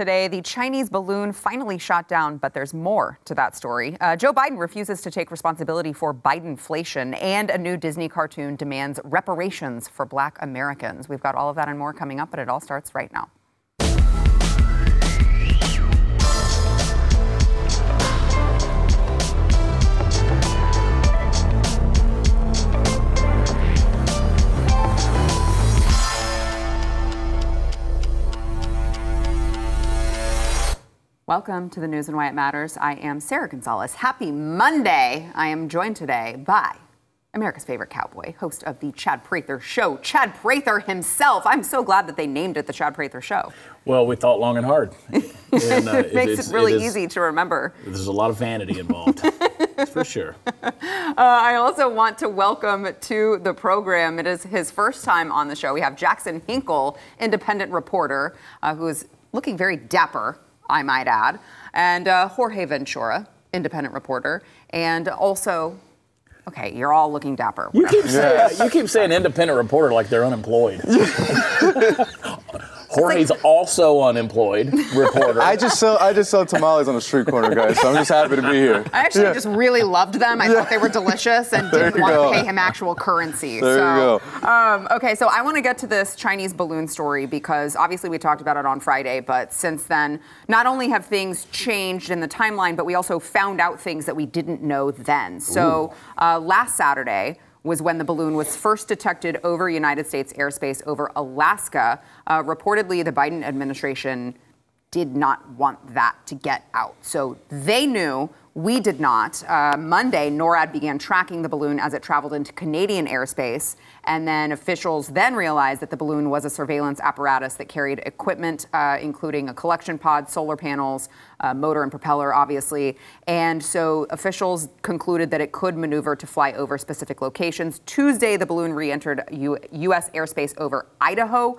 today. The Chinese balloon finally shot down, but there's more to that story. Uh, Joe Biden refuses to take responsibility for Bidenflation, and a new Disney cartoon demands reparations for black Americans. We've got all of that and more coming up, but it all starts right now. Welcome to the news and why it matters. I am Sarah Gonzalez. Happy Monday. I am joined today by America's favorite cowboy, host of the Chad Prather Show, Chad Prather himself. I'm so glad that they named it the Chad Prather Show. Well, we thought long and hard. And, uh, it makes it really it is, easy to remember. There's a lot of vanity involved, for sure. Uh, I also want to welcome to the program. It is his first time on the show. We have Jackson Hinkle, independent reporter, uh, who is looking very dapper I might add, and uh, Jorge Ventura, independent reporter, and also. Okay, you're all looking dapper. You keep, saying, you keep saying independent reporter like they're unemployed. Jorge's like, also unemployed reporter. I just sell I just sell tamales on the street corner, guys. So I'm just happy to be here. I actually yeah. just really loved them. I yeah. thought they were delicious and didn't want go. to pay him actual currency. There so, you go. Um, okay, so I want to get to this Chinese balloon story because obviously we talked about it on Friday, but since then, not only have things changed in the timeline, but we also found out things that we didn't know then. So uh, last Saturday was when the balloon was first detected over United States airspace over Alaska. Uh, reportedly, the Biden administration did not want that to get out. So they knew we did not. Uh, Monday, NORAD began tracking the balloon as it traveled into Canadian airspace. And then officials then realized that the balloon was a surveillance apparatus that carried equipment, uh, including a collection pod, solar panels, uh, motor and propeller, obviously. And so officials concluded that it could maneuver to fly over specific locations. Tuesday, the balloon re entered U- U.S. airspace over Idaho.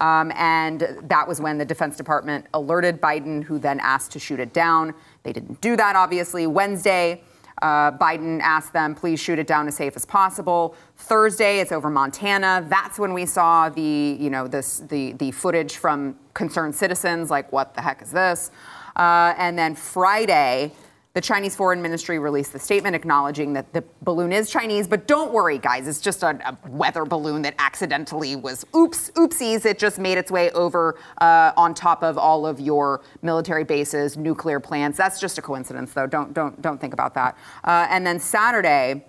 Um, and that was when the Defense Department alerted Biden, who then asked to shoot it down. They didn't do that, obviously. Wednesday, uh, Biden asked them, please shoot it down as safe as possible. Thursday, it's over Montana. That's when we saw the, you know, this, the, the footage from concerned citizens, like, what the heck is this? Uh, and then Friday, the Chinese Foreign Ministry released the statement acknowledging that the balloon is Chinese, but don't worry, guys, it's just a, a weather balloon that accidentally was oops, oopsies. It just made its way over uh, on top of all of your military bases, nuclear plants. That's just a coincidence, though. Don't don't don't think about that. Uh, and then Saturday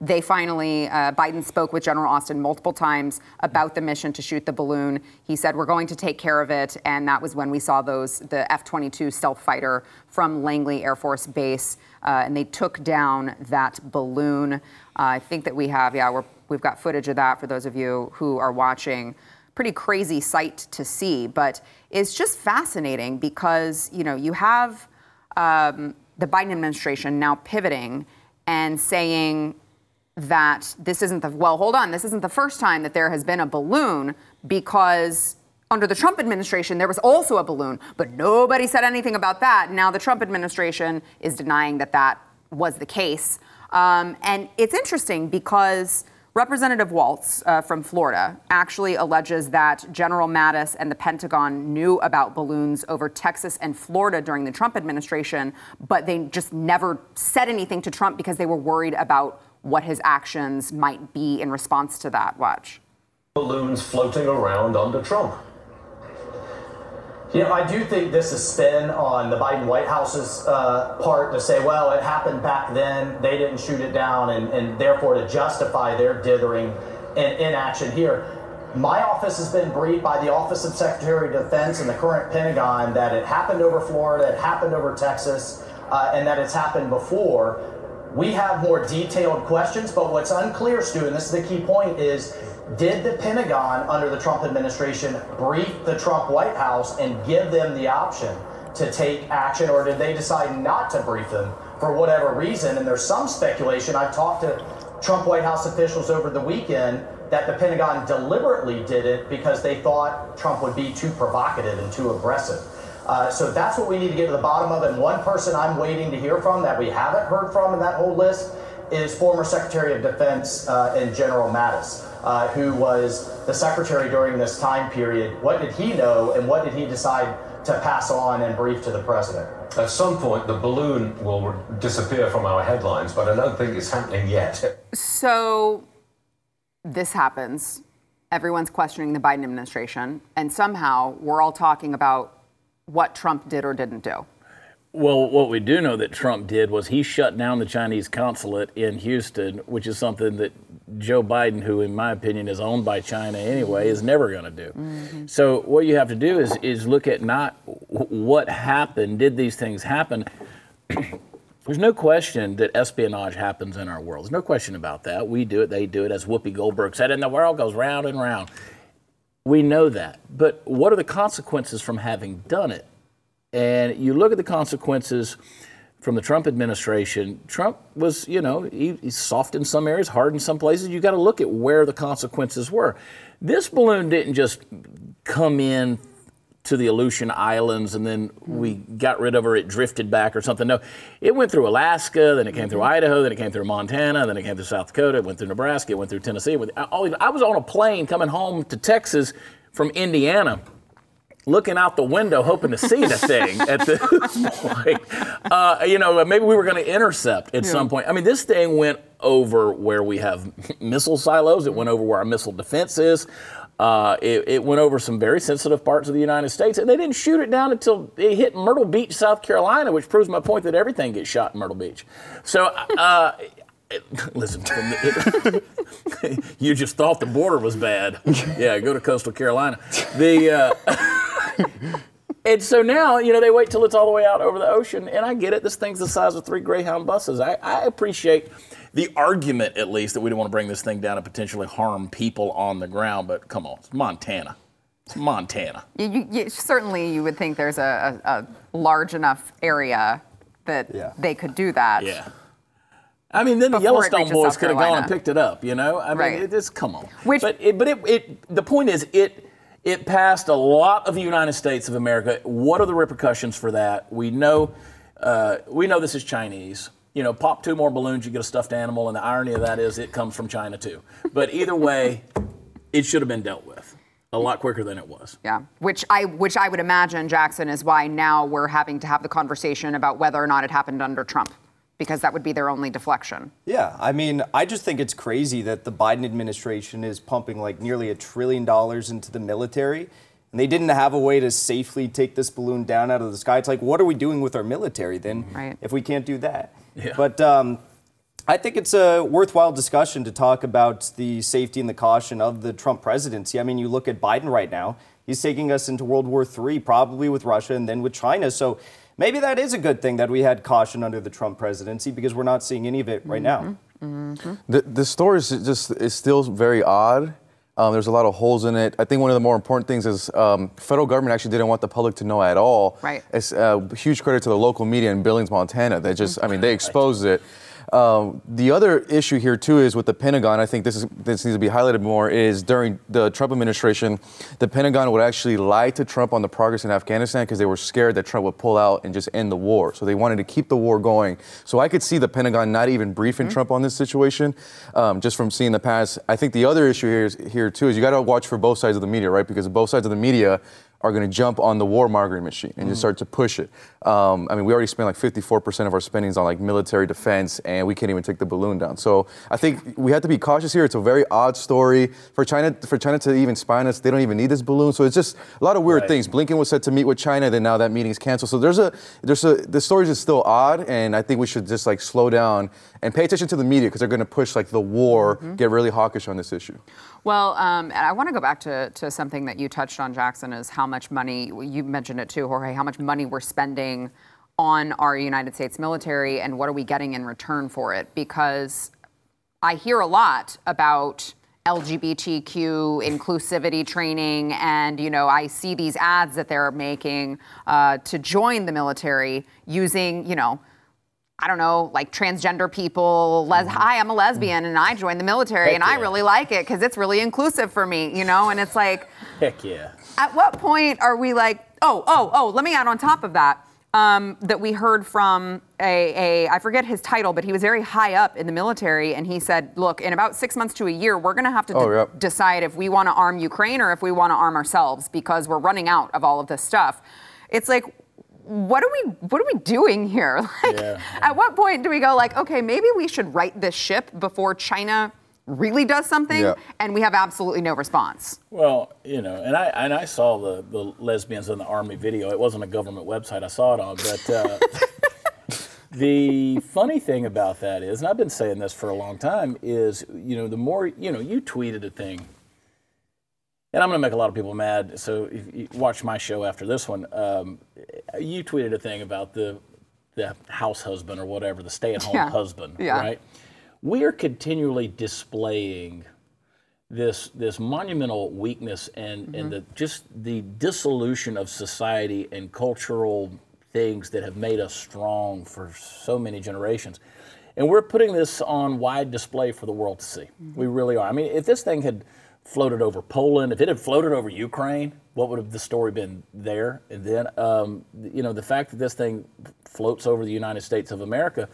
they finally, uh, Biden spoke with General Austin multiple times about the mission to shoot the balloon. He said, We're going to take care of it. And that was when we saw those, the F 22 stealth fighter from Langley Air Force Base. Uh, and they took down that balloon. Uh, I think that we have, yeah, we have got footage of that for those of you who are watching. Pretty crazy sight to see, but it's just fascinating because, you know, you have um, the Biden administration now pivoting and saying, that this isn't the, well, hold on, this isn't the first time that there has been a balloon because under the Trump administration, there was also a balloon, but nobody said anything about that. Now the Trump administration is denying that that was the case. Um, and it's interesting because Representative Waltz uh, from Florida actually alleges that General Mattis and the Pentagon knew about balloons over Texas and Florida during the Trump administration, but they just never said anything to Trump because they were worried about what his actions might be in response to that. Watch. Balloons floating around under Trump. You know, I do think this is spin on the Biden White House's uh, part to say, well, it happened back then, they didn't shoot it down, and, and therefore to justify their dithering and inaction here. My office has been briefed by the Office of Secretary of Defense and the current Pentagon that it happened over Florida, it happened over Texas, uh, and that it's happened before. We have more detailed questions, but what's unclear, Stu, and this is the key point, is did the Pentagon under the Trump administration brief the Trump White House and give them the option to take action, or did they decide not to brief them for whatever reason? And there's some speculation. I've talked to Trump White House officials over the weekend that the Pentagon deliberately did it because they thought Trump would be too provocative and too aggressive. Uh, so that's what we need to get to the bottom of. And one person I'm waiting to hear from that we haven't heard from in that whole list is former Secretary of Defense uh, and General Mattis, uh, who was the secretary during this time period. What did he know and what did he decide to pass on and brief to the president? At some point, the balloon will disappear from our headlines, but I don't think it's happening yet. So this happens. Everyone's questioning the Biden administration, and somehow we're all talking about what Trump did or didn't do. Well, what we do know that Trump did was he shut down the Chinese consulate in Houston, which is something that Joe Biden, who in my opinion is owned by China anyway, is never going to do. Mm-hmm. So what you have to do is is look at not what happened, did these things happen? There's no question that espionage happens in our world. There's no question about that. We do it, they do it, as Whoopi Goldberg said, and the world goes round and round. We know that. But what are the consequences from having done it? And you look at the consequences from the Trump administration. Trump was, you know, he, he's soft in some areas, hard in some places. You got to look at where the consequences were. This balloon didn't just come in to the Aleutian Islands and then we hmm. got rid of her, it drifted back or something. No, it went through Alaska, then it came through mm-hmm. Idaho, then it came through Montana, then it came through South Dakota, it went through Nebraska, it went through Tennessee. I was on a plane coming home to Texas from Indiana looking out the window hoping to see the thing at this point. Uh, you know, uh, maybe we were going to intercept at yeah. some point. I mean, this thing went over where we have missile silos. It went over where our missile defense is. Uh, it, it, went over some very sensitive parts of the United States, and they didn't shoot it down until it hit Myrtle Beach, South Carolina, which proves my point that everything gets shot in Myrtle Beach. So, uh, listen, you just thought the border was bad. Yeah, go to coastal Carolina. The uh, and so now you know they wait till it's all the way out over the ocean, and I get it. This thing's the size of three Greyhound buses. I, I appreciate the argument, at least, that we don't want to bring this thing down and potentially harm people on the ground. But come on, it's Montana. It's Montana. You, you, you, certainly, you would think there's a, a, a large enough area that yeah. they could do that. Yeah. I mean, then the Yellowstone boys could have gone and picked it up, you know. I mean, right. it just come on. Which, but it, but it, it, the point is, it it passed a lot of the United States of America. What are the repercussions for that? We know, uh, we know this is Chinese you know, pop two more balloons, you get a stuffed animal, and the irony of that is it comes from China too. But either way, it should have been dealt with a lot quicker than it was. Yeah, which I which I would imagine Jackson is why now we're having to have the conversation about whether or not it happened under Trump. Because that would be their only deflection. Yeah, I mean, I just think it's crazy that the Biden administration is pumping like nearly a trillion dollars into the military and they didn't have a way to safely take this balloon down out of the sky. It's like, what are we doing with our military then right. if we can't do that? Yeah. But um, I think it's a worthwhile discussion to talk about the safety and the caution of the Trump presidency. I mean, you look at Biden right now, he's taking us into World War III, probably with Russia and then with China. So maybe that is a good thing that we had caution under the Trump presidency because we're not seeing any of it right mm-hmm. now. Mm-hmm. The, the story is just is still very odd. Um, there's a lot of holes in it. I think one of the more important things is um, federal government actually didn't want the public to know at all. Right. It's a uh, huge credit to the local media in Billings, Montana. They just, I mean, they exposed it. Um, the other issue here too is with the Pentagon. I think this is this needs to be highlighted more. Is during the Trump administration, the Pentagon would actually lie to Trump on the progress in Afghanistan because they were scared that Trump would pull out and just end the war. So they wanted to keep the war going. So I could see the Pentagon not even briefing mm-hmm. Trump on this situation, um, just from seeing the past. I think the other issue here is here too is you got to watch for both sides of the media, right? Because both sides of the media are going to jump on the war mongering machine and mm just start to push it. Um, I mean, we already spend like 54% of our spendings on like military defense, and we can't even take the balloon down. So I think we have to be cautious here. It's a very odd story for China. For China to even spy on us, they don't even need this balloon. So it's just a lot of weird right. things. Blinken was set to meet with China, then now that meeting's canceled. So there's a there's a the story is still odd, and I think we should just like slow down and pay attention to the media because they're going to push like the war, mm-hmm. get really hawkish on this issue. Well, um, and I want to go back to, to something that you touched on, Jackson, is how much money, you mentioned it too, Jorge, how much money we're spending on our United States military and what are we getting in return for it? Because I hear a lot about LGBTQ inclusivity training, and you know, I see these ads that they're making uh, to join the military using, you know, I don't know, like transgender people. Les- mm-hmm. Hi, I'm a lesbian and I joined the military Heck and yeah. I really like it because it's really inclusive for me, you know? And it's like, Heck yeah. At what point are we like, oh, oh, oh, let me add on top of that. Um, that we heard from a, a, I forget his title, but he was very high up in the military, and he said, "Look, in about six months to a year, we're going to have to oh, de- yep. decide if we want to arm Ukraine or if we want to arm ourselves because we're running out of all of this stuff." it's like, what are we what are we doing here? Like, Yeah. at what point do we go like, okay, maybe we should right this ship before China really does something, Yeah. and we have absolutely no response. Well, you know, and I and I saw the, the lesbians in the army video. It wasn't a government website I saw it on, but uh, the funny thing about that is, and I've been saying this for a long time, is you know the more you know, you tweeted a thing, and I'm going to make a lot of people mad. So if you watch my show after this one. Um, you tweeted a thing about the the house husband or whatever, the stay-at-home Yeah. husband, Yeah. right? We are continually displaying this this monumental weakness and and the just the dissolution of society and cultural things that have made us strong for so many generations. And we're putting this on wide display for the world to see. We really are. I mean, if this thing had floated over Poland, if it had floated over Ukraine, what would have the story been there? And then, um, you know, the fact that this thing floats over the United States of America,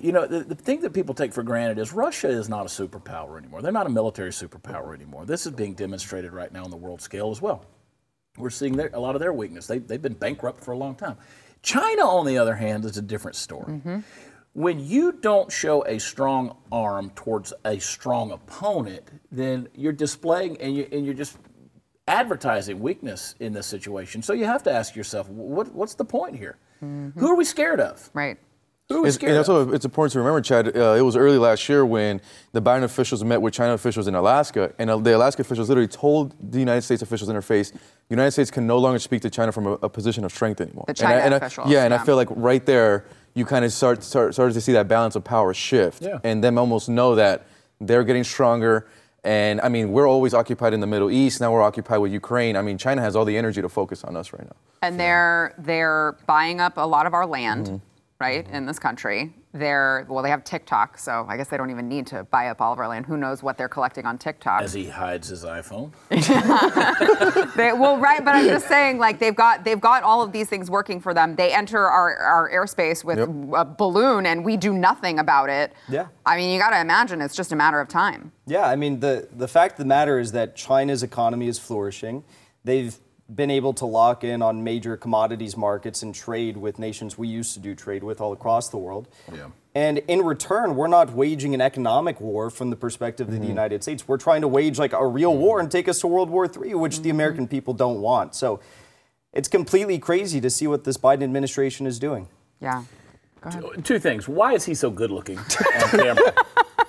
you know, the, the thing that people take for granted is Russia is not a superpower anymore. They're not a military superpower anymore. This is being demonstrated right now on the world scale as well. We're seeing their, a lot of their weakness. They, they've been bankrupt for a long time. China, on the other hand, is a different story. When you don't show a strong arm towards a strong opponent, then you're displaying and, you, and you're just advertising weakness in this situation. So you have to ask yourself, what, what's the point here? Who are we scared of? Right. Who are we It's, scared and of? that's what it's important to remember, Chad. Uh, it was early last year when the Biden officials met with China officials in Alaska, and uh, the Alaska officials literally told the United States officials in their face, the United States can no longer speak to China from a, a position of strength anymore. The And I- China and I- yeah, and yeah. I feel like right there, you kind of start, start started to see that balance of power shift, Yeah. and them almost know that they're getting stronger. And I mean, we're always occupied in the Middle East. Now we're occupied with Ukraine. I mean, China has all the energy to focus on us right now. and they're they're buying up a lot of our land, Mm-hmm. right, in this country. They're well, they have TikTok, so I guess they don't even need to buy up all of our land. Who knows what they're collecting on TikTok? As he hides his iPhone. They, well, right, but I'm just saying, like they've got they've got all of these things working for them. They enter our, our airspace with Yep. a balloon, and we do nothing about it. Yeah. I mean, you got to imagine it's just a matter of time. Yeah, I mean, the, the fact of the matter is that China's economy is flourishing. They've been able to lock in on major commodities markets and trade with nations we used to do trade with all across the world. Yeah. And in return, we're not waging an economic war from the perspective Mm-hmm. of the United States. We're trying to wage like a real war and take us to World War III, which the American people don't want. So it's completely crazy to see what this Biden administration is doing. Yeah. Go ahead. Two things. Why is he so good looking on camera?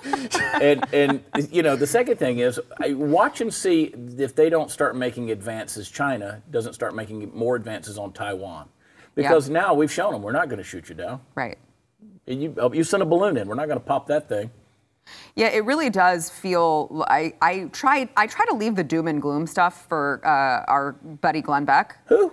and and you know the second thing is I watch and see if they don't start making advances. China doesn't start making more advances on Taiwan because now we've shown them we're not going to shoot you down. Right. And You oh, you send a balloon in, we're not going to pop that thing. Yeah, it really does feel. I, I try I try to leave the doom and gloom stuff for uh, our buddy Glenn Beck. Who?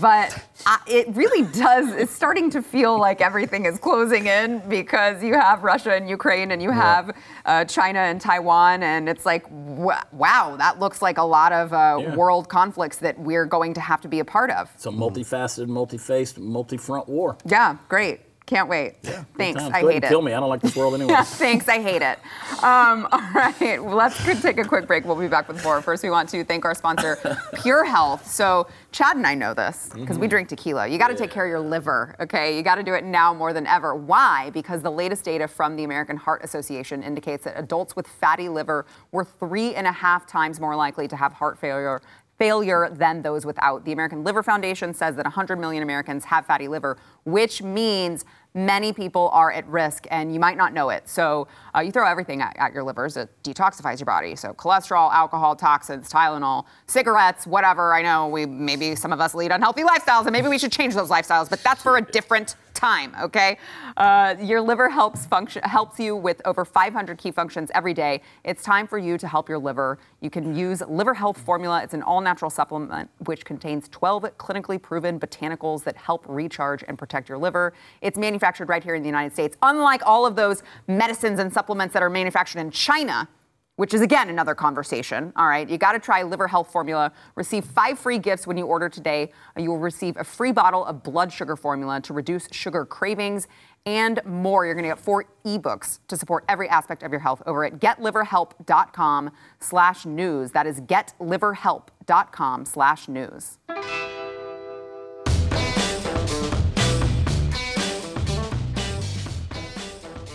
But I, it really does. It's starting to feel like everything is closing in because you have Russia and Ukraine, and you have uh, China and Taiwan, and it's like, w- wow, that looks like a lot of uh, Yeah. world conflicts that we're going to have to be a part of. It's a multifaceted, multi-faced, multi-front war. Yeah, great. Can't wait. Good Thanks. I Go hate it. Kill me. I don't like this world anyway. Yeah, thanks. I hate it. Um, all right, let's take a quick break. We'll be back with more. First, we want to thank our sponsor, Pure Health. So, Chad and I know this because Mm-hmm. we drink tequila. You got to take care of your liver, okay? You got to do it now more than ever. Why? Because the latest data from the American Heart Association indicates that adults with fatty liver were three and a half times more likely to have heart failure failure than those without. The American Liver Foundation says that 100 million Americans have fatty liver, which means many people are at risk and you might not know it. So uh, you throw everything at, at your livers, it detoxifies your body. So cholesterol, alcohol, toxins, Tylenol, cigarettes, whatever. I know we maybe some of us lead unhealthy lifestyles and maybe we should change those lifestyles, but that's for a different time, okay? Uh, your liver helps function helps you with over 500 key functions every day. It's time for you to help your liver. You can use Liver Health Formula. It's an all-natural supplement which contains 12 clinically proven botanicals that help recharge and protect your liver. It's manufactured right here in the United States. Unlike all of those medicines and supplements that are manufactured in China, which is again another conversation. All right, you got to try Liver Health Formula. Receive five free gifts when you order today. You will receive a free bottle of blood sugar formula to reduce sugar cravings and more. You're going to get four ebooks to support every aspect of your health over at getliverhelp.com/news. That is getliverhelp.com/news.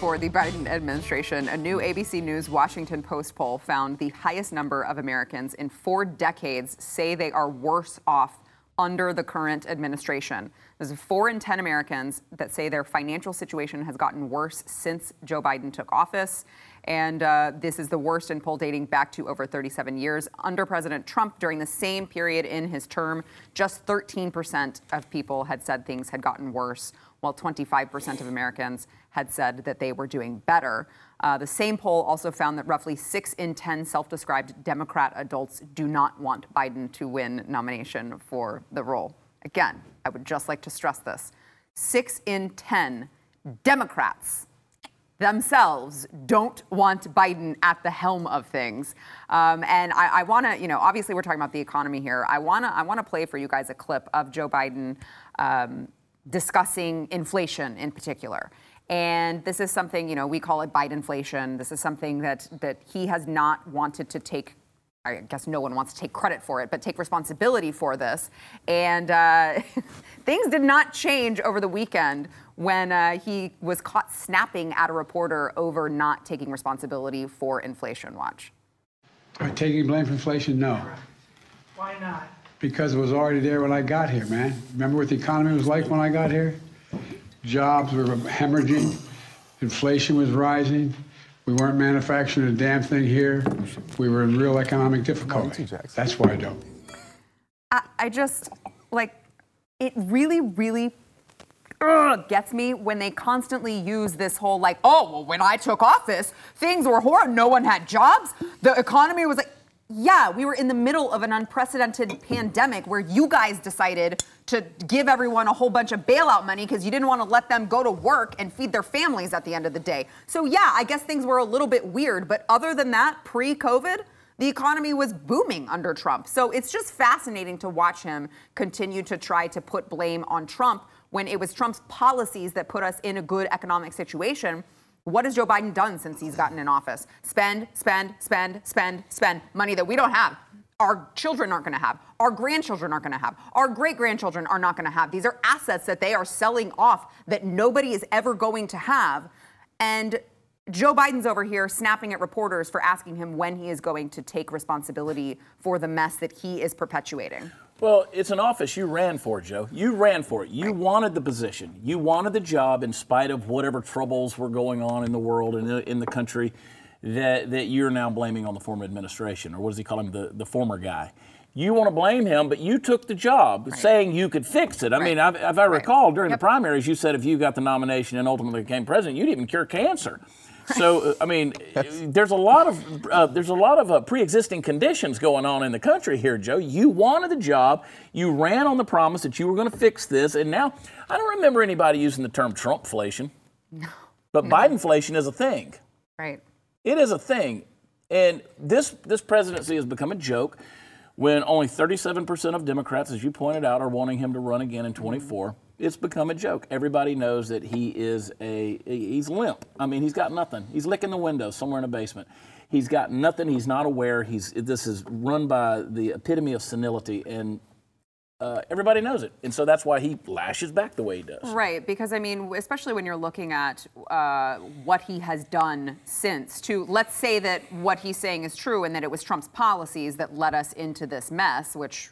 for the Biden administration, a new ABC News Washington Post poll found the highest number of Americans in four decades say they are worse off under the current administration. There's four in 10 Americans that say their financial situation has gotten worse since Joe Biden took office. And uh, this is the worst in poll dating back to over 37 years. Under President Trump, during the same period in his term, just 13% of people had said things had gotten worse, while 25% of Americans had said that they were doing better. Uh, the same poll also found that roughly six in 10 self described Democrat adults do not want Biden to win nomination for the role. Again, I would just like to stress this six in 10 Democrats themselves don't want Biden at the helm of things. Um, and I, I want to, you know, obviously we're talking about the economy here. I want to, I want to play for you guys a clip of Joe Biden um, discussing inflation in particular. And this is something, you know, we call it Biden inflation. This is something that that he has not wanted to take I guess no one wants to take credit for it, but take responsibility for this. And uh, things did not change over the weekend when uh, he was caught snapping at a reporter over not taking responsibility for inflation. Watch. Are taking blame for inflation? No. Why not? Because it was already there when I got here, man. Remember what the economy was like when I got here? Jobs were hemorrhaging, inflation was rising. We weren't manufacturing a damn thing here. We were in real economic difficulty. That's why I don't. I, I just, like, it really, really ugh, gets me when they constantly use this whole, like, oh, well, when I took office, things were horrible. No one had jobs. The economy was like, yeah, we were in the middle of an unprecedented pandemic where you guys decided to give everyone a whole bunch of bailout money because you didn't want to let them go to work and feed their families at the end of the day. So, yeah, I guess things were a little bit weird. But other than that, pre COVID, the economy was booming under Trump. So it's just fascinating to watch him continue to try to put blame on Trump when it was Trump's policies that put us in a good economic situation. What has Joe Biden done since he's gotten in office? Spend, spend, spend, spend, spend money that we don't have. Our children aren't going to have. Our grandchildren aren't going to have. Our great grandchildren are not going to have. These are assets that they are selling off that nobody is ever going to have. And Joe Biden's over here snapping at reporters for asking him when he is going to take responsibility for the mess that he is perpetuating. Well, it's an office you ran for, Joe. You ran for it. You right. wanted the position. You wanted the job in spite of whatever troubles were going on in the world and in the country that, that you're now blaming on the former administration, or what does he call him, the, the former guy. You want to blame him, but you took the job right. saying you could fix it. I right. mean, if, if I recall, during yep. the primaries, you said if you got the nomination and ultimately became president, you'd even cure cancer. So uh, I mean, there's a lot of uh, there's a lot of uh, pre-existing conditions going on in the country here, Joe. You wanted the job, you ran on the promise that you were going to fix this, and now I don't remember anybody using the term Trumpflation. No. But no. Bidenflation is a thing. Right. It is a thing, and this this presidency has become a joke. When only 37% of Democrats, as you pointed out, are wanting him to run again in 24. Mm-hmm it's become a joke. Everybody knows that he is a he's limp. I mean, he's got nothing. He's licking the window somewhere in a basement. He's got nothing. He's not aware. He's this is run by the epitome of senility, and uh, everybody knows it. And so that's why he lashes back the way he does. Right, because I mean, especially when you're looking at uh, what he has done since. To let's say that what he's saying is true, and that it was Trump's policies that led us into this mess, which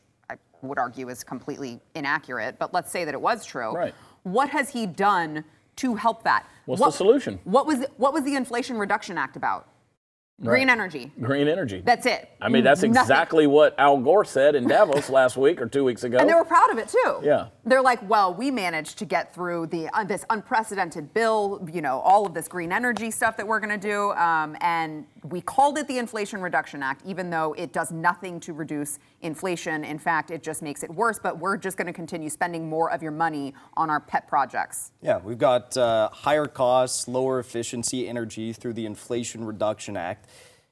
would argue is completely inaccurate, but let's say that it was true. Right. What has he done to help that? What's what, the solution? What was what was the Inflation Reduction Act about? Green right. energy. Green energy. That's it. I mean, that's Nothing. exactly what Al Gore said in Davos last week or two weeks ago. And they were proud of it too. Yeah. They're like, well, we managed to get through the uh, this unprecedented bill. You know, all of this green energy stuff that we're going to do, um, and we called it the Inflation Reduction Act, even though it does nothing to reduce inflation. In fact, it just makes it worse. But we're just going to continue spending more of your money on our pet projects. Yeah, we've got uh, higher costs, lower efficiency energy through the Inflation Reduction Act.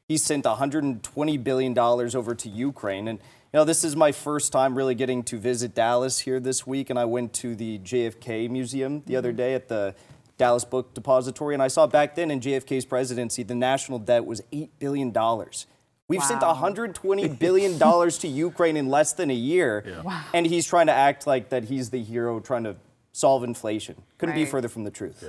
He sent $120 billion over to Ukraine. And, you know, this is my first time really getting to visit Dallas here this week. And I went to the JFK Museum the other mm-hmm. day at the Dallas Book Depository. And I saw back then in JFK's presidency, the national debt was $8 billion. We've wow. sent $120 billion to Ukraine in less than a year. Yeah. Wow. And he's trying to act like that he's the hero trying to solve inflation. Couldn't be further from the truth.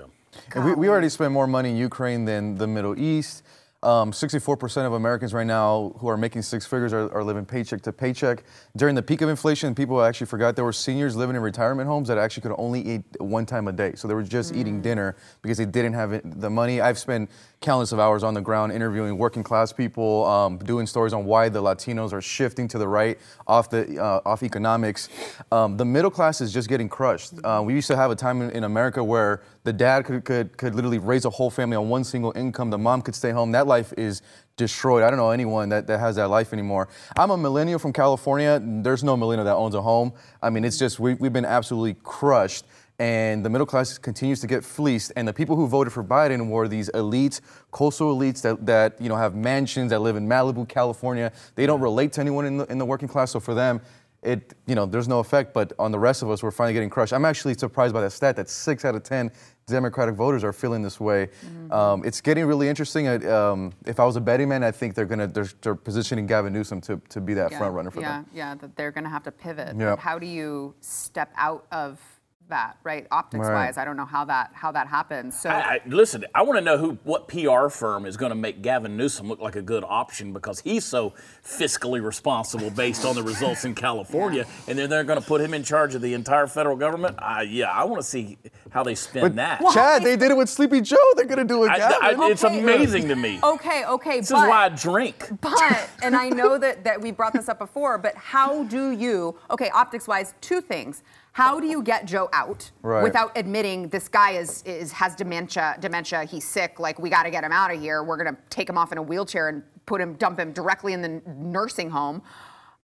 And we, we already spend more money in Ukraine than the Middle East. Um, 64% of Americans right now who are making six figures are, are living paycheck to paycheck. During the peak of inflation, people actually forgot there were seniors living in retirement homes that actually could only eat one time a day. So they were just eating dinner because they didn't have the money. I've spent countless of hours on the ground interviewing working class people, um, doing stories on why the Latinos are shifting to the right off the uh, off economics. Um, the middle class is just getting crushed. Uh, we used to have a time in, in America where the dad could, could could literally raise a whole family on one single income. The mom could stay home. That life is destroyed. I don't know anyone that, that has that life anymore. I'm a millennial from California. There's no millennial that owns a home. I mean, it's just we, we've been absolutely crushed and the middle class continues to get fleeced. And the people who voted for Biden were these elites, coastal elites that, that you know have mansions that live in Malibu, California. They don't relate to anyone in the, in the working class, so for them, it you know there's no effect. But on the rest of us, we're finally getting crushed. I'm actually surprised by that stat that six out of ten Democratic voters are feeling this way. Um, it's getting really interesting. I, um, if I was a betting man, I think they're gonna they're, they're positioning Gavin Newsom to, to be that front runner for yeah, them. Yeah, that they're going to have to pivot. Yeah. But How do you step out of that, right? Optics Right. wise, I don't know how that how that happens. So I, I, listen, I want to know who, what PR firm is going to make Gavin Newsom look like a good option because he's so fiscally responsible based on the results in California, and then they're going to put him in charge of the entire federal government. Uh, yeah, I want to see how they spin that. Chad, they did it with Sleepy Joe. They're gonna do it, I- Gavin. I- it's Okay. amazing to me. okay, okay, This but is why I drink. but and I know that that we brought this up before, but how do you okay, optics wise, two things. How do you get Joe out Right. without admitting this guy is, is has dementia dementia, he's sick, like we gotta get him out of here. We're gonna take him off in a wheelchair and put him dump him directly in the nursing home.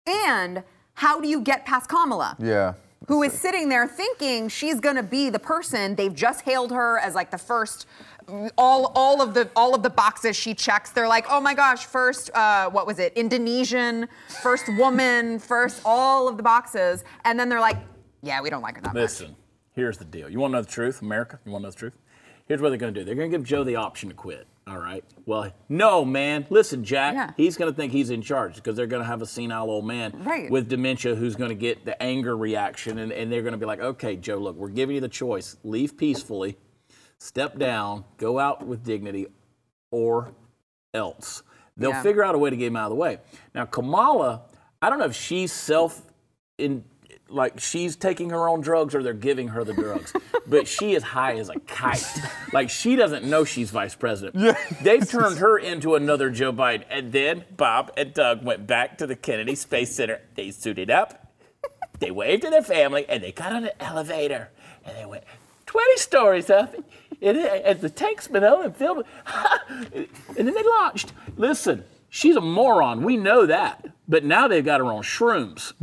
And how do you get past Kamala? yeah. who is sitting there thinking she's going to be the person they've just hailed her as like the first all all of the all of the boxes she checks they're like oh my gosh first uh, what was it indonesian first woman first all of the boxes and then they're like yeah we don't like her that much Listen, here's the deal. You want to know the truth, America? You want to know the truth? Here's what they're going to do. They're going to give Joe the option to quit. All right. Well, no, man. Listen, Jack. Yeah. He's going to think he's in charge because they're going to have a senile old man Right. with dementia who's going to get the anger reaction, and, and they're going to be like, okay, Joe, look, we're giving you the choice. Leave peacefully, step down, go out with dignity, or else. They'll Yeah. figure out a way to get him out of the way. Now, Kamala, I don't know if she's self in like she's taking her own drugs or they're giving her the drugs. but she is high as a kite. Like she doesn't know she's vice president. They've turned her into another Joe Biden. And then Bob and Doug went back to the Kennedy Space Center. They suited up, they waved to their family, and they got on an elevator and they went 20 stories up. And it- as the tank's been on and filled, and then they launched. Listen, she's a moron. We know that. But now they've got her on shrooms.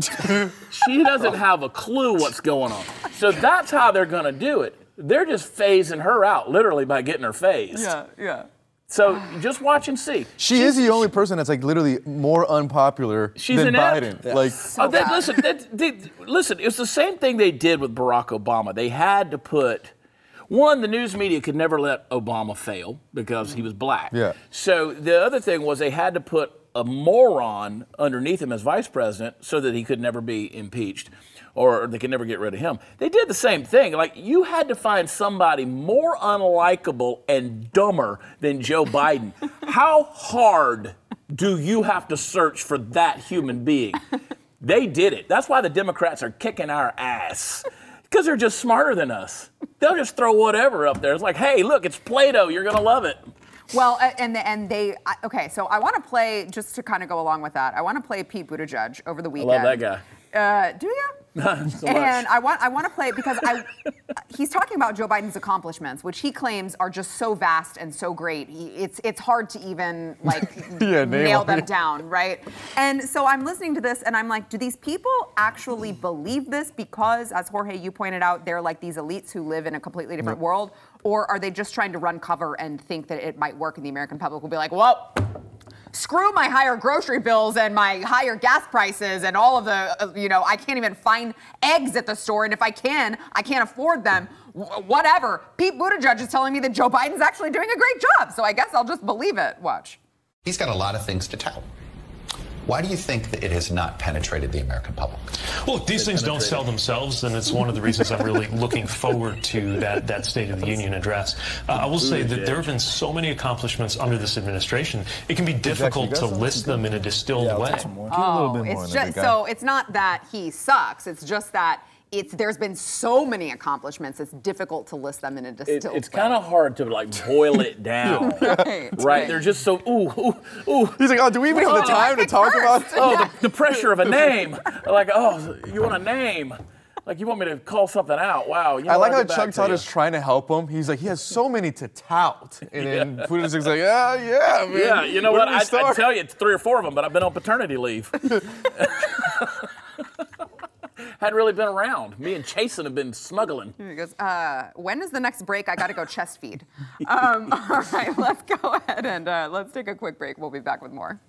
she doesn't have a clue what's going on. So that's how they're going to do it. They're just phasing her out, literally by getting her phased. yeah yeah So just watch and see. She is the only person that's like literally more unpopular She's than inept. Biden. Like, Oh, they, listen, that, they, listen. It's the same thing they did with Barack Obama. They had to put one. The news media could never let Obama fail because he was black. Yeah. So the other thing was they had to put a moron underneath him as vice president so that he could never be impeached. Or they could never get rid of him. They did the same thing. Like you had to find somebody more unlikable and dumber than Joe Biden. How hard do you have to search for that human being? They did it. That's why the Democrats are kicking our ass. Because they're just smarter than us. They'll just throw whatever up there. It's like, hey, look, it's Play Doh. You're going to love it. Well, and and they okay. So I want to play just to kind of go along with that. I want to play Pete Buttigieg over the I weekend. love that guy. Uh, do you? so much. and I want I want to play it because I he's talking about Joe Biden's accomplishments, which he claims are just so vast and so great. He, it's it's hard to even like Yeah, nail them. them down, right? And so I'm listening to this and I'm like, do these people actually believe this because, as Jorge you pointed out, they're like these elites who live in a completely different world, or are they just trying to run cover and think that it might work and the American public will be like, well screw my higher grocery bills and my higher gas prices and all of the, uh, you know, I can't even find eggs at the store. And if I can, I can't afford them. Whatever. Pete Buttigieg is telling me that Joe Biden's actually doing a great job. So I guess I'll just believe it. Watch. He's got a lot of things to tell. Why do you think that it has not penetrated the American public? Well, look, these things don't sell themselves, and it's one of the reasons I'm really looking forward to that, that State of the Union address. Uh, I will say that there have been so many accomplishments under this administration, it can be difficult to list them in a distilled way. Oh, it's just so it's not that he sucks. It's just that it's there's been so many accomplishments. It's difficult to list them in a It, distilled. it's kind of hard to like boil it down, Right, right? They're just so ooh ooh ooh. He's like, oh, do we even have the time to talk about? Oh, the, the pressure of a name. Like, oh, you want a name? Like, you want me to call something out? Wow. You know I like how I'll get back Chuck to Todd is trying to help him. He's like, he has so many to tout. And then Putin's like, yeah, yeah, man. Yeah, you know Where what? we I, I'd start? tell you it's three or four of them, but I've been on paternity leave. Hadn't really been around. Me and Chasten have been snuggling. He goes, uh, when is the next break? I got to go chest feed. Um, all right, let's go ahead and uh, let's take a quick break. We'll be back with more.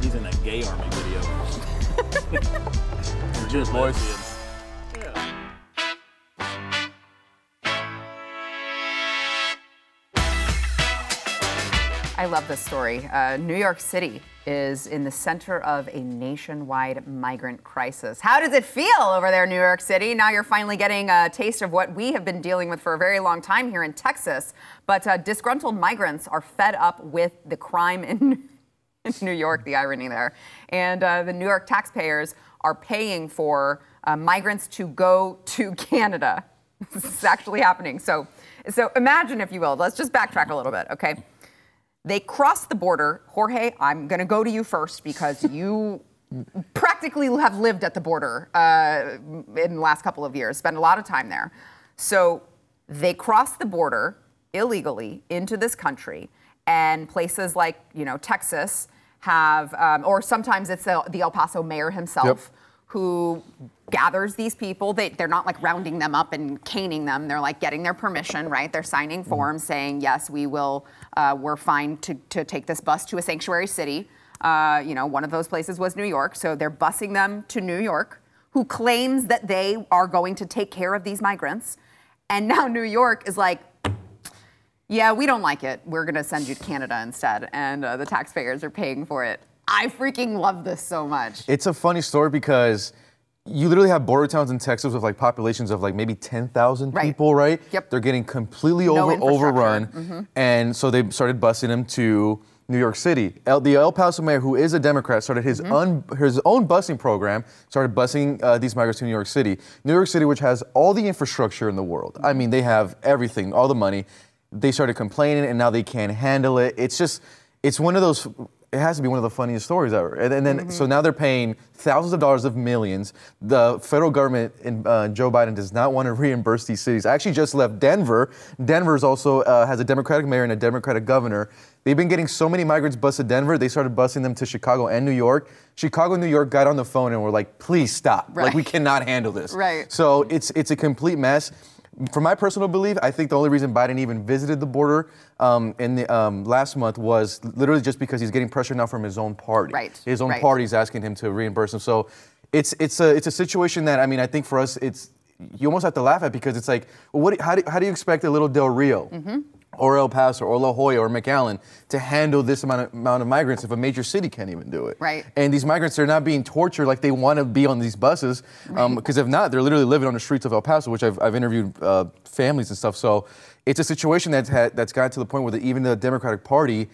He's in that gay army video. Just lesbians. I love this story. Uh, New York City is in the center of a nationwide migrant crisis. How does it feel over there, New York City? Now you're finally getting a taste of what we have been dealing with for a very long time here in Texas. But uh, disgruntled migrants are fed up with the crime in, in New York, the irony there. And uh, the New York taxpayers are paying for uh, migrants to go to Canada. this is actually happening. So, so imagine, if you will, let's just backtrack a little bit, okay? They crossed the border. Jorge, I'm going to go to you first because you practically have lived at the border uh, in the last couple of years, spent a lot of time there. So they crossed the border illegally into this country, and places like you know Texas have, um, or sometimes it's the, the El Paso mayor himself Yep. who gathers these people. They, they're not like rounding them up and caning them. They're like getting their permission, right? They're signing forms saying, yes, we will, uh, we're fine to, to take this bus to a sanctuary city. Uh, you know, one of those places was New York. So they're busing them to New York, who claims that they are going to take care of these migrants. And now New York is like, yeah, we don't like it. We're going to send you to Canada instead. And uh, the taxpayers are paying for it. I freaking love this so much. It's a funny story because you literally have border towns in Texas with like populations of like maybe 10,000 Right. people, right? Yep. They're getting completely No over overrun. Mm-hmm. And so they started busing them to New York City. El, the El Paso mayor, who is a Democrat, started his, Mm-hmm. un, his own busing program, started busing uh, these migrants to New York City. New York City, which has all the infrastructure in the world. I mean, they have everything, all the money. They started complaining and now they can't handle it. It's just, it's one of those it has to be one of the funniest stories ever. And, and then, Mm-hmm. so now they're paying thousands of dollars of millions. The federal government and uh, Joe Biden does not want to reimburse these cities. I actually just left Denver. Denver's also uh, has a Democratic mayor and a Democratic governor. They've been getting so many migrants bused to Denver, they started busing them to Chicago and New York. Chicago and New York got on the phone and were like, please stop. Like, we cannot handle this. Right. So it's, it's a complete mess. For my personal belief, I think the only reason Biden even visited the border um, in the um, last month was literally just because he's getting pressure now from his own party. Right, His own right. party is asking him to reimburse him. So it's it's a it's a situation that I mean I think for us it's you almost have to laugh at because it's like well what how do, how do you expect a little Del Rio? Mm-hmm. Or El Paso, or La Jolla, or McAllen to handle this amount of, amount of migrants if a major city can't even do it. Right. And these migrants, they're not being tortured like they want to be on these buses. Because if not, they're literally living on the streets of El Paso, which I've, I've interviewed uh, families and stuff. So it's a situation that's, had, that's gotten to the point where the, even the Democratic Party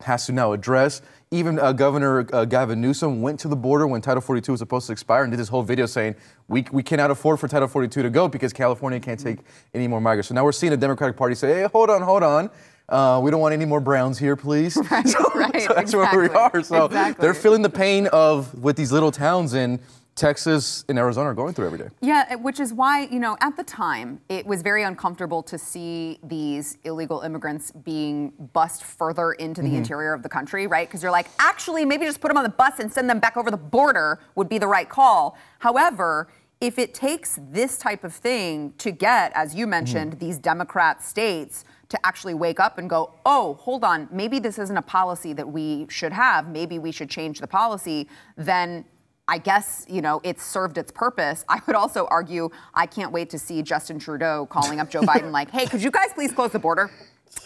has to now address. Even uh, Governor uh, Gavin Newsom went to the border when Title 42 was supposed to expire and did this whole video saying, we, we cannot afford for Title 42 to go because California can't take any more migrants. So now we're seeing the Democratic Party say, hey, hold on, hold on. Uh, we don't want any more Browns here, please. Right, so, right, so that's where we are. So exactly. they're feeling the pain of what these little towns in Texas and Arizona are going through every day. Yeah, which is why, you know, at the time, it was very uncomfortable to see these illegal immigrants being bussed further into the Mm-hmm. interior of the country, right? Because you're like, actually, maybe just put them on the bus and send them back over the border would be the right call. However, if it takes this type of thing to get, as you mentioned, these Democrat states to actually wake up and go, oh, hold on, maybe this isn't a policy that we should have, maybe we should change the policy, then I guess, you know, it's served its purpose. I would also argue I can't wait to see Justin Trudeau calling up Joe Biden like, hey, could you guys please close the border?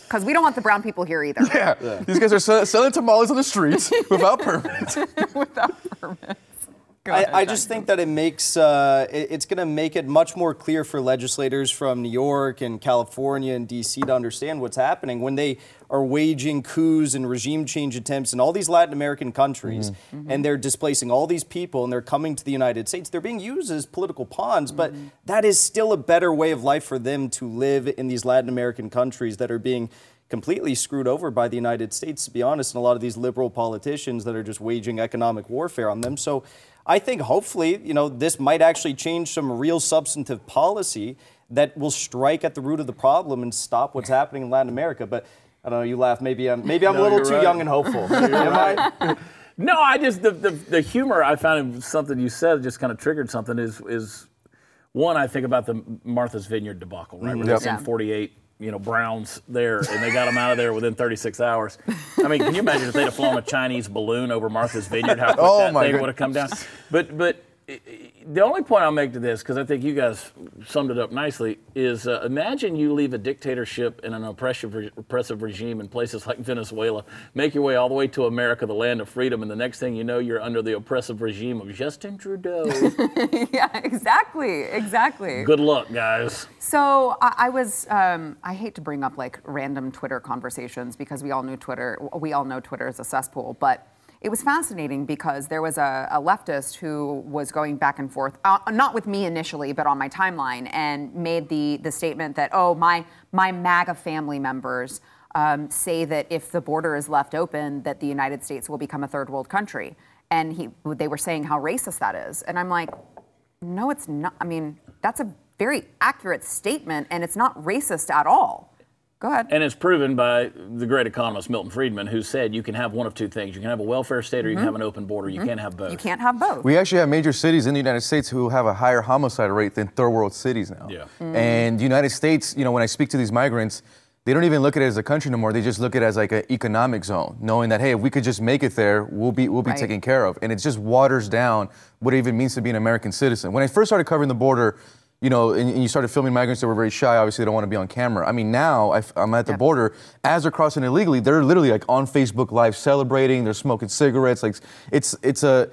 Because we don't want the brown people here either. Yeah. These guys are sell- selling tamales on the streets without permits. Without permits. Go I, ahead, I just think that it makes uh, it- it's going to make it much more clear for legislators from New York and California and DC to understand what's happening when they are waging coups and regime change attempts in all these Latin American countries, mm-hmm. Mm-hmm. and they're displacing all these people, and they're coming to the United States. They're being used as political pawns, but mm-hmm. that is still a better way of life for them to live in these Latin American countries that are being completely screwed over by the United States, to be honest, and a lot of these liberal politicians that are just waging economic warfare on them. So I think hopefully, you know, this might actually change some real substantive policy that will strike at the root of the problem and stop what's happening in Latin America. But I don't know, you laugh. Maybe I'm maybe I'm a little too right. young and hopeful. Am I? No, I just the, the the humor I found in something you said just kind of triggered something. Is is one I think about the Martha's Vineyard debacle, right? Mm-hmm. Where Yep. they sent 48 you know Browns there, and they got them out of there within 36 hours. I mean, can you imagine if they'd have flown a Chinese balloon over Martha's Vineyard? How quick Oh, that my thing would have come down? But but. The only point I'll make to this, because I think you guys summed it up nicely, is uh, imagine you leave a dictatorship and an oppressive, oppressive regime in places like Venezuela, make your way all the way to America, the land of freedom, and the next thing you know, you're under the oppressive regime of Justin Trudeau. yeah, exactly, exactly. Good luck, guys. So I, I was. Um, I hate to bring up like random Twitter conversations because we all knew Twitter. We all know Twitter is a cesspool, but. It was fascinating because there was a, a leftist who was going back and forth, uh, not with me initially, but on my timeline, and made the the statement that, oh, my my MAGA family members um, say that if the border is left open, that the United States will become a third world country, and he they were saying how racist that is, and I'm like, no, it's not. I mean, that's a very accurate statement, and it's not racist at all. Go ahead. And it's proven by the great economist Milton Friedman, who said you can have one of two things. You can have a welfare state or you can have an open border. You can't have both. Mm-hmm. You can't have both. We actually have major cities in the United States who have a higher homicide rate than third world cities now. Yeah. And the United States, you know, when I speak to these migrants, they don't even look at it as a country no more. They just look at it as like an economic zone, knowing that hey, if we could just make it there, we'll be we'll be Right. taken care of. And it just waters down what it even means to be an American citizen. When I first started covering the border, you know, and, and you started filming migrants that were very shy, obviously they don't want to be on camera. I mean, now I, am at the Yep. border, as they're crossing illegally, they're literally like on Facebook Live celebrating. They're smoking cigarettes. Like it's it's a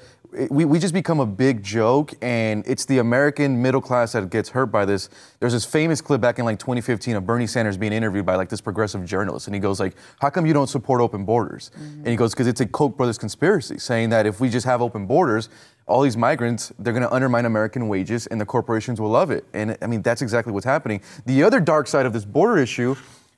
we, we just become a big joke, and it's the American middle class that gets hurt by this. There's this famous clip back in like 2015 of Bernie Sanders being interviewed by like this progressive journalist, and he goes like, "How come you don't support open borders?" And he mm-hmm. goes, "Because it's a Koch brothers conspiracy, saying that if we just have open borders." All these migrants, they're going to undermine American wages, and the corporations will love it. And I mean, that's exactly what's happening. The other dark side of this border issue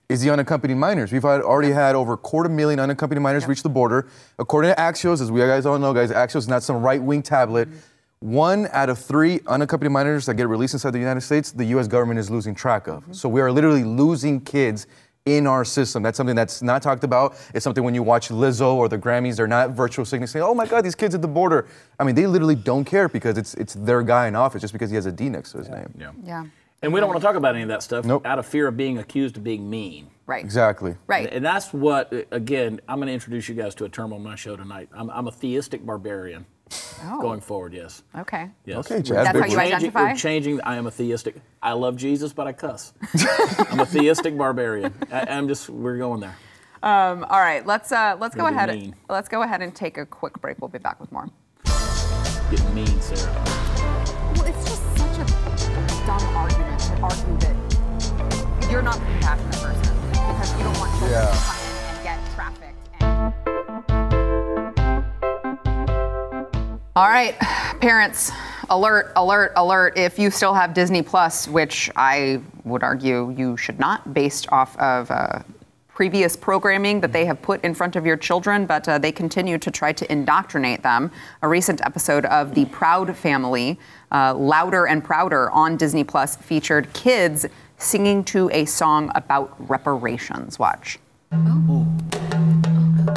is the unaccompanied minors. We've had, already had over a quarter million unaccompanied minors reach the border. According to Axios, as we guys all know, guys, Axios is not some right-wing tablet. Mm-hmm. One out of three unaccompanied minors that get released inside the United States, the U.S. government is losing track of. Mm-hmm. So we are literally losing kids in our system. That's something that's not talked about. It's something when you watch Lizzo or the Grammys, they're not virtual signaling saying, "Oh my God, these kids at the border." I mean, they literally don't care because it's it's their guy in office just because he has a D next to his name. Yeah. yeah. And we don't want to talk about any of that stuff Nope. out of fear of being accused of being mean. Right. Exactly. Right. And that's what, again, I'm going to introduce you guys to a term on my show tonight. I'm, I'm a theistic barbarian Oh. going forward, yes. Okay. Yes. Okay, Chad, That's big how you changing, identify? we're changing. I am a theistic. I love Jesus, but I cuss. I'm a theistic barbarian. I, I'm just. We're going there. Um, all right. Let's uh, let's go Gonna be ahead. mean. Let's go ahead and take a quick break. We'll be back with more. Get mean, Sarah. Well, it's just such a dumb argument to argue that you're not the compassionate person because you don't want children Yeah. All right, parents, alert, alert, alert. If you still have Disney Plus, which I would argue you should not, based off of uh, previous programming that they have put in front of your children, but uh, they continue to try to indoctrinate them. A recent episode of The Proud Family, uh, Louder and Prouder on Disney Plus, featured kids singing to a song about reparations. Watch. Oh.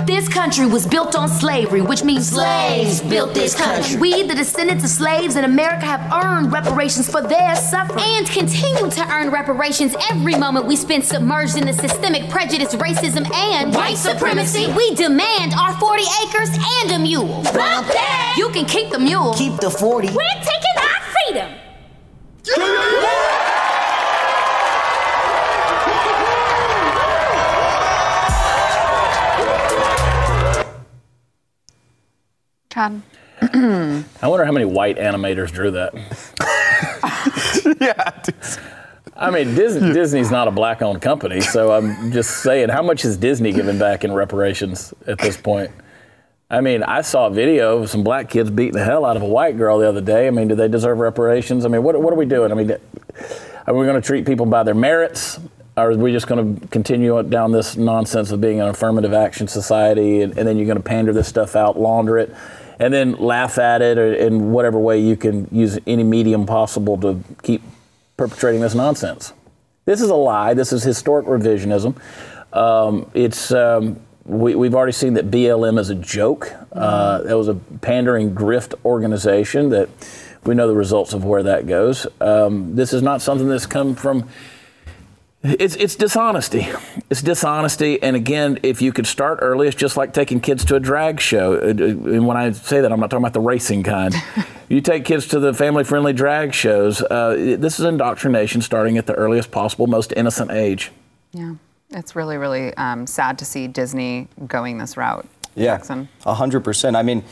This country was built on slavery, which means slaves built this country. We, the descendants of slaves in America, have earned reparations for their suffering. And continue to earn reparations every moment we spend submerged in the systemic prejudice, racism, and White supremacy. We demand our 40 acres and a mule. Bump that! You can keep the mule. Keep the 40. We're taking Chad. I wonder how many white animators drew that. yeah. I mean, Disney, Disney's not a black-owned company, so I'm just saying, how much is Disney giving back in reparations at this point? I mean, I saw a video of some black kids beating the hell out of a white girl the other day. I mean, do they deserve reparations? I mean, what, what are we doing? I mean, are we going to treat people by their merits? Or are we just going to continue down this nonsense of being an affirmative action society and, and then you're going to pander this stuff out, launder it, and then laugh at it or, in whatever way you can use any medium possible to keep perpetrating this nonsense? This is a lie. This is historic revisionism. Um, it's um, we, have already seen that BLM is a joke. Uh, that was a pandering grift organization that we know the results of where that goes. Um, this is not something that's come from it's, it's dishonesty. It's dishonesty. And again, if you could start early, it's just like taking kids to a drag show. Uh, uh, and when I say that, I'm not talking about the racing kind. you take kids to the family friendly drag shows. Uh, this is indoctrination starting at the earliest possible, most innocent age. Yeah. It's really, really um, sad to see Disney going this route. Yeah. Jackson. 100%. I mean,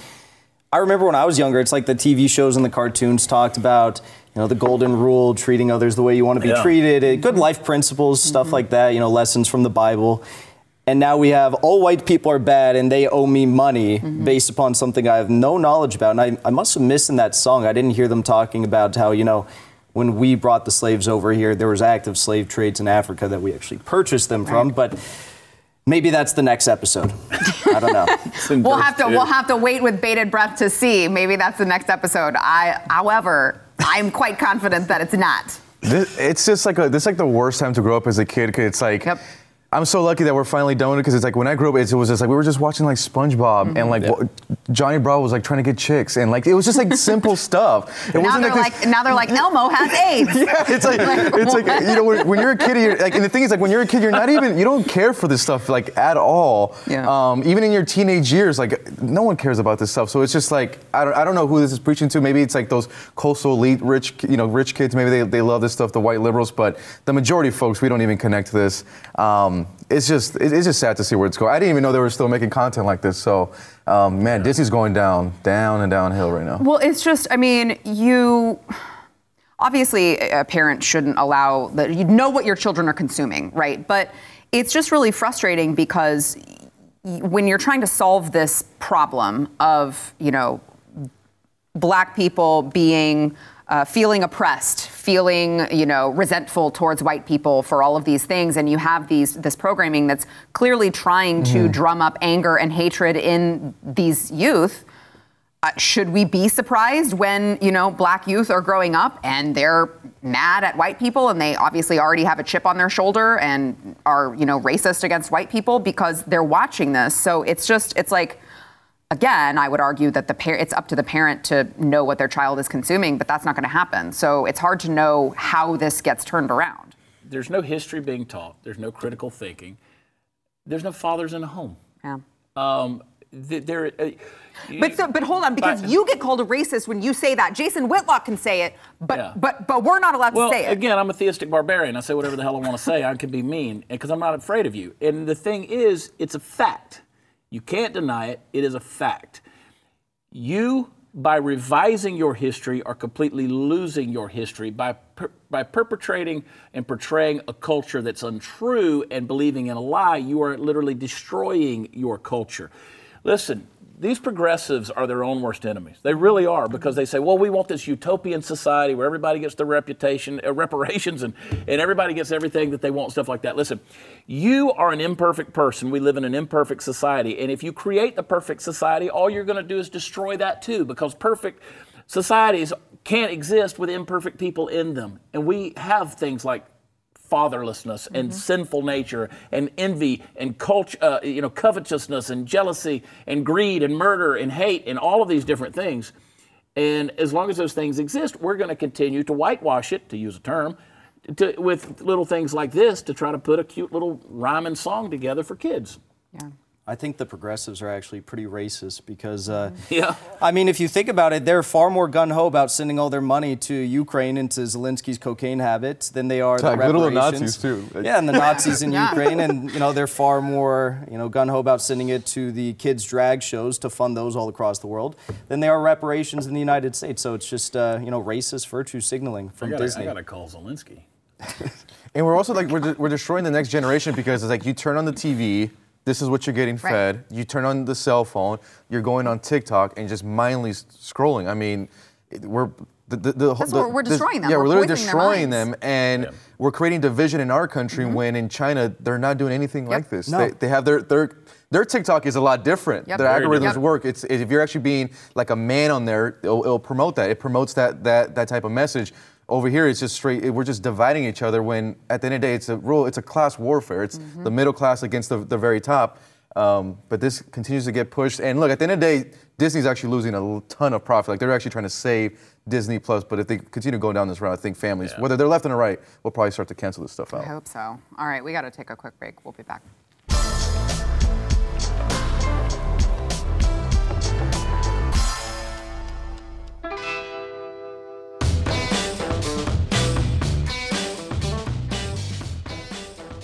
I remember when I was younger, it's like the TV shows and the cartoons talked about you know, the golden rule, treating others the way you want to be Yeah. treated, eh, good life principles, stuff like that, you know, lessons from the Bible. And now we have all white people are bad and they owe me money based upon something I have no knowledge about. And I, I must have missed in that song. I didn't hear them talking about how, you know, when we brought the slaves over here, there was active slave trades in Africa that we actually purchased them from. But maybe that's the next episode. I don't know. We'll have to we'll have to wait with bated breath to see. Maybe that's the next episode. I, however, I'm quite confident that it's not. This, it's just like a, this is like the worst time to grow up as a kid because it's like. I'm so lucky that we're finally done with it because it's like when I grew up, it was just like we were just watching like SpongeBob and like Mm-hmm. Johnny Bravo was like trying to get chicks and like it was just like simple stuff. It now wasn't they're this- like, now they're like Elmo has AIDS. yeah, it's like it's like you know when, when you're a kid, you're, like and the thing is like when you're a kid, you're not even you don't care for this stuff like at all. Yeah. Um, even in your teenage years, like no one cares about this stuff. So it's just like I don't I don't know who this is preaching to. Maybe it's like those coastal elite rich you know rich kids. Maybe they, they love this stuff, the white liberals. But the majority of folks, we don't even connect to this. Um, it's just it- it's just sad to see where it's going. I didn't even know they were still making content like this. So um, man, Disney's going down, down and downhill right now. Well, it's just, I mean, you obviously a parent shouldn't allow that you know what your children are consuming, right? But it's just really frustrating because when you're trying to solve this problem of, you know, black people being uh, feeling oppressed, feeling you know resentful towards white people for all of these things, and you have these this programming that's clearly trying to Mhm. drum up anger and hatred in these youth. Uh, should we be surprised when you know black youth are growing up and they're mad at white people and they obviously already have a chip on their shoulder and are you know racist against white people because they're watching this? So it's just it's like again, I would argue that the par- it's up to the parent to know what their child is consuming, but that's not going to happen. So it's hard to know how this gets turned around. There's no history being taught. There's no critical thinking. There's no fathers in the home. Yeah. Um, there. Uh, But so, but hold on, because you get called a racist when you say that. Jason Whitlock can say it, but Yeah. but but we're not allowed well, to say it. again, I'm a theistic barbarian. I say whatever the hell I want to say. I can be mean because I'm not afraid of you. And the thing is, it's a fact. You can't deny it. It is a fact. You, by revising your history, are completely losing your history by per, by perpetrating and portraying a culture that's untrue and believing in a lie. You are literally destroying your culture. Listen, these progressives are their own worst enemies. They really are because they say, well, we want this utopian society where everybody gets their reputation, uh, reparations, and, and everybody gets everything that they want, stuff like that. Listen, you are an imperfect person. We live in an imperfect society. And if you create the perfect society, all you're going to do is destroy that too because perfect societies can't exist with imperfect people in them. And we have things like fatherlessness and sinful nature and envy and culture, uh, you know, covetousness and jealousy and greed and murder and hate and all of these different things. And as long as those things exist, we're going to continue to whitewash it, to use a term, to, with little things like this to try to put a cute little rhyme and song together for kids. Yeah. I think the progressives are actually pretty racist because, uh, Yeah. I mean, if you think about it, they're far more gun ho about sending all their money to Ukraine and to Zelensky's cocaine habits than they are the Like little reparations. Nazis, too. Yeah, and the Nazis in Yeah. Ukraine, and you know they're far more you know gun ho about sending it to the kids' drag shows to fund those all across the world than they are reparations in the United States. So it's just uh, you know racist virtue signaling I from gotta, Disney. I gotta call Zelensky. And we're also like we're, de- we're destroying the next generation because it's like you turn on the TV, this is what you're getting Right. fed. You turn on the cell phone, you're going on TikTok and just mindlessly scrolling. I mean, we're the, the, the, That's the- what we're this- destroying them. Yeah, we're, We're literally destroying them, and Yeah. we're creating division in our country mm-hmm. when in China they're not doing anything like this. No. They, they have their their their TikTok is a lot different. Yep. Their Very algorithms different. work. It's if you're actually being like a man on there, it'll, it'll promote that. It promotes that that that type of message. Over here, it's just straight. We're just dividing each other. When at the end of the day, it's a rule. It's a class warfare. It's Mm-hmm. the middle class against the, the very top. Um, but this continues to get pushed. And look, at the end of the day, Disney's actually losing a ton of profit. Like they're actually trying to save Disney Plus. But if they continue going down this route, I think families, Yeah. whether they're left or right, will probably start to cancel this stuff out. I hope so. All right, we got to take a quick break. We'll be back.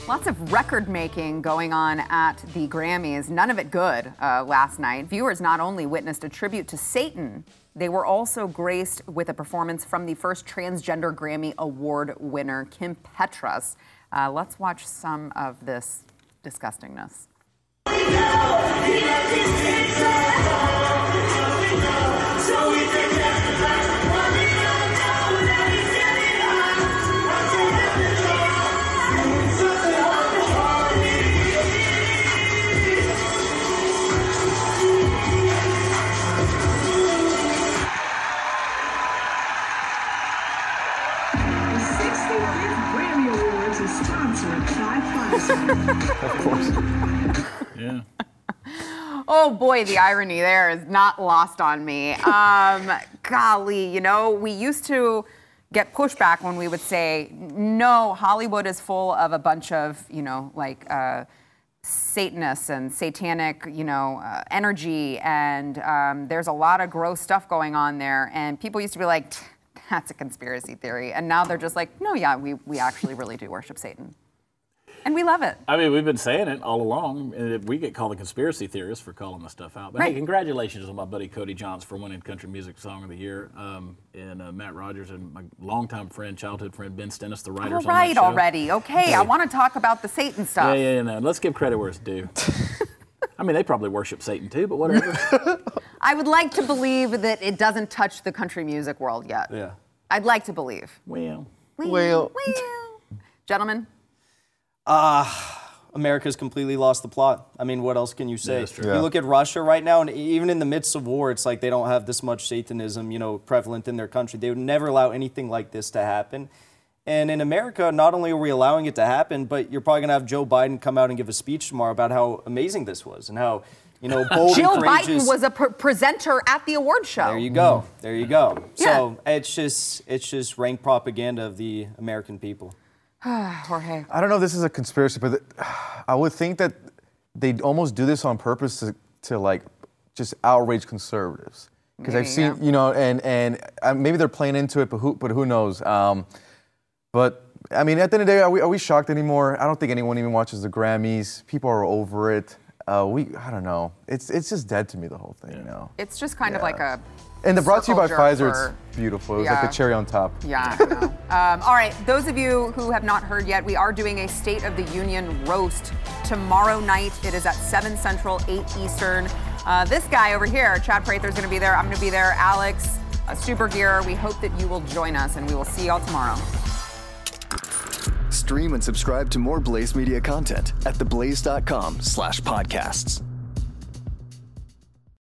Lots of record making going on at the Grammys, none of it good uh, last night. Viewers not only witnessed a tribute to Satan, they were also graced with a performance from the first transgender Grammy Award winner, Kim Petras. Uh, let's watch some of this disgustingness. Boy, the irony there is not lost on me. Um, golly, you know, we used to get pushback when we would say, no, Hollywood is full of a bunch of, you know, like uh, Satanists and satanic, you know, uh, energy, and um, there's a lot of gross stuff going on there. And people used to be like, that's a conspiracy theory. And now they're just like, no, yeah, we, we actually really do worship Satan. And we love it. I mean, we've been saying it all along. and We get called the conspiracy theorists for calling this stuff out. But Right. hey, congratulations to my buddy Cody Johnson for winning Country Music Song of the Year, um, and uh, Matt Rogers and my longtime friend, childhood friend Ben Stennis, the writers All on right, show. already. Okay, I want to talk about the Satan stuff. Yeah, yeah, yeah. No. Let's give credit where it's due. I mean, they probably worship Satan too, but whatever. I would like to believe that it doesn't touch the country music world yet. Yeah. I'd like to believe. well, Well, Gentlemen, Ah, America's completely lost the plot. I mean, what else can you say? that's true. You look at Russia right now, and even in the midst of war, it's like they don't have this much Satanism, you know, prevalent in their country. They would never allow anything like this to happen. And in America, not only are we allowing it to happen, but you're probably going to have Joe Biden come out and give a speech tomorrow about how amazing this was and how, you know, bold Jill and. Biden was a pr- presenter at the award show. There you go. There you go. Yeah. So it's just it's just rank propaganda of the American people. Jorge. I don't know if this is a conspiracy, but th- I would think that they almost do this on purpose to, to like just outrage conservatives. Because I've seen, yeah. you know, and and uh, maybe they're playing into it, but who but who knows? Um, but I mean, at the end of the day, are we, are we shocked anymore? I don't think anyone even watches the Grammys. People are over it. Uh, we I don't know. It's it's just dead to me the whole thing, you know. It's just kind of like a. And the brought to you by Pfizer, for- it's beautiful. It was Yeah. like the cherry on top. Yeah, um, all right, those of you who have not heard yet, we are doing a State of the Union roast tomorrow night. It is at 7 Central, 8 Eastern. Uh, this guy over here, Chad Prather, is going to be there. I'm going to be there. Alex, uh, Super Gear. We hope that you will join us, and we will see y'all tomorrow. Stream and subscribe to more Blaze Media content at theblaze.com slash podcasts.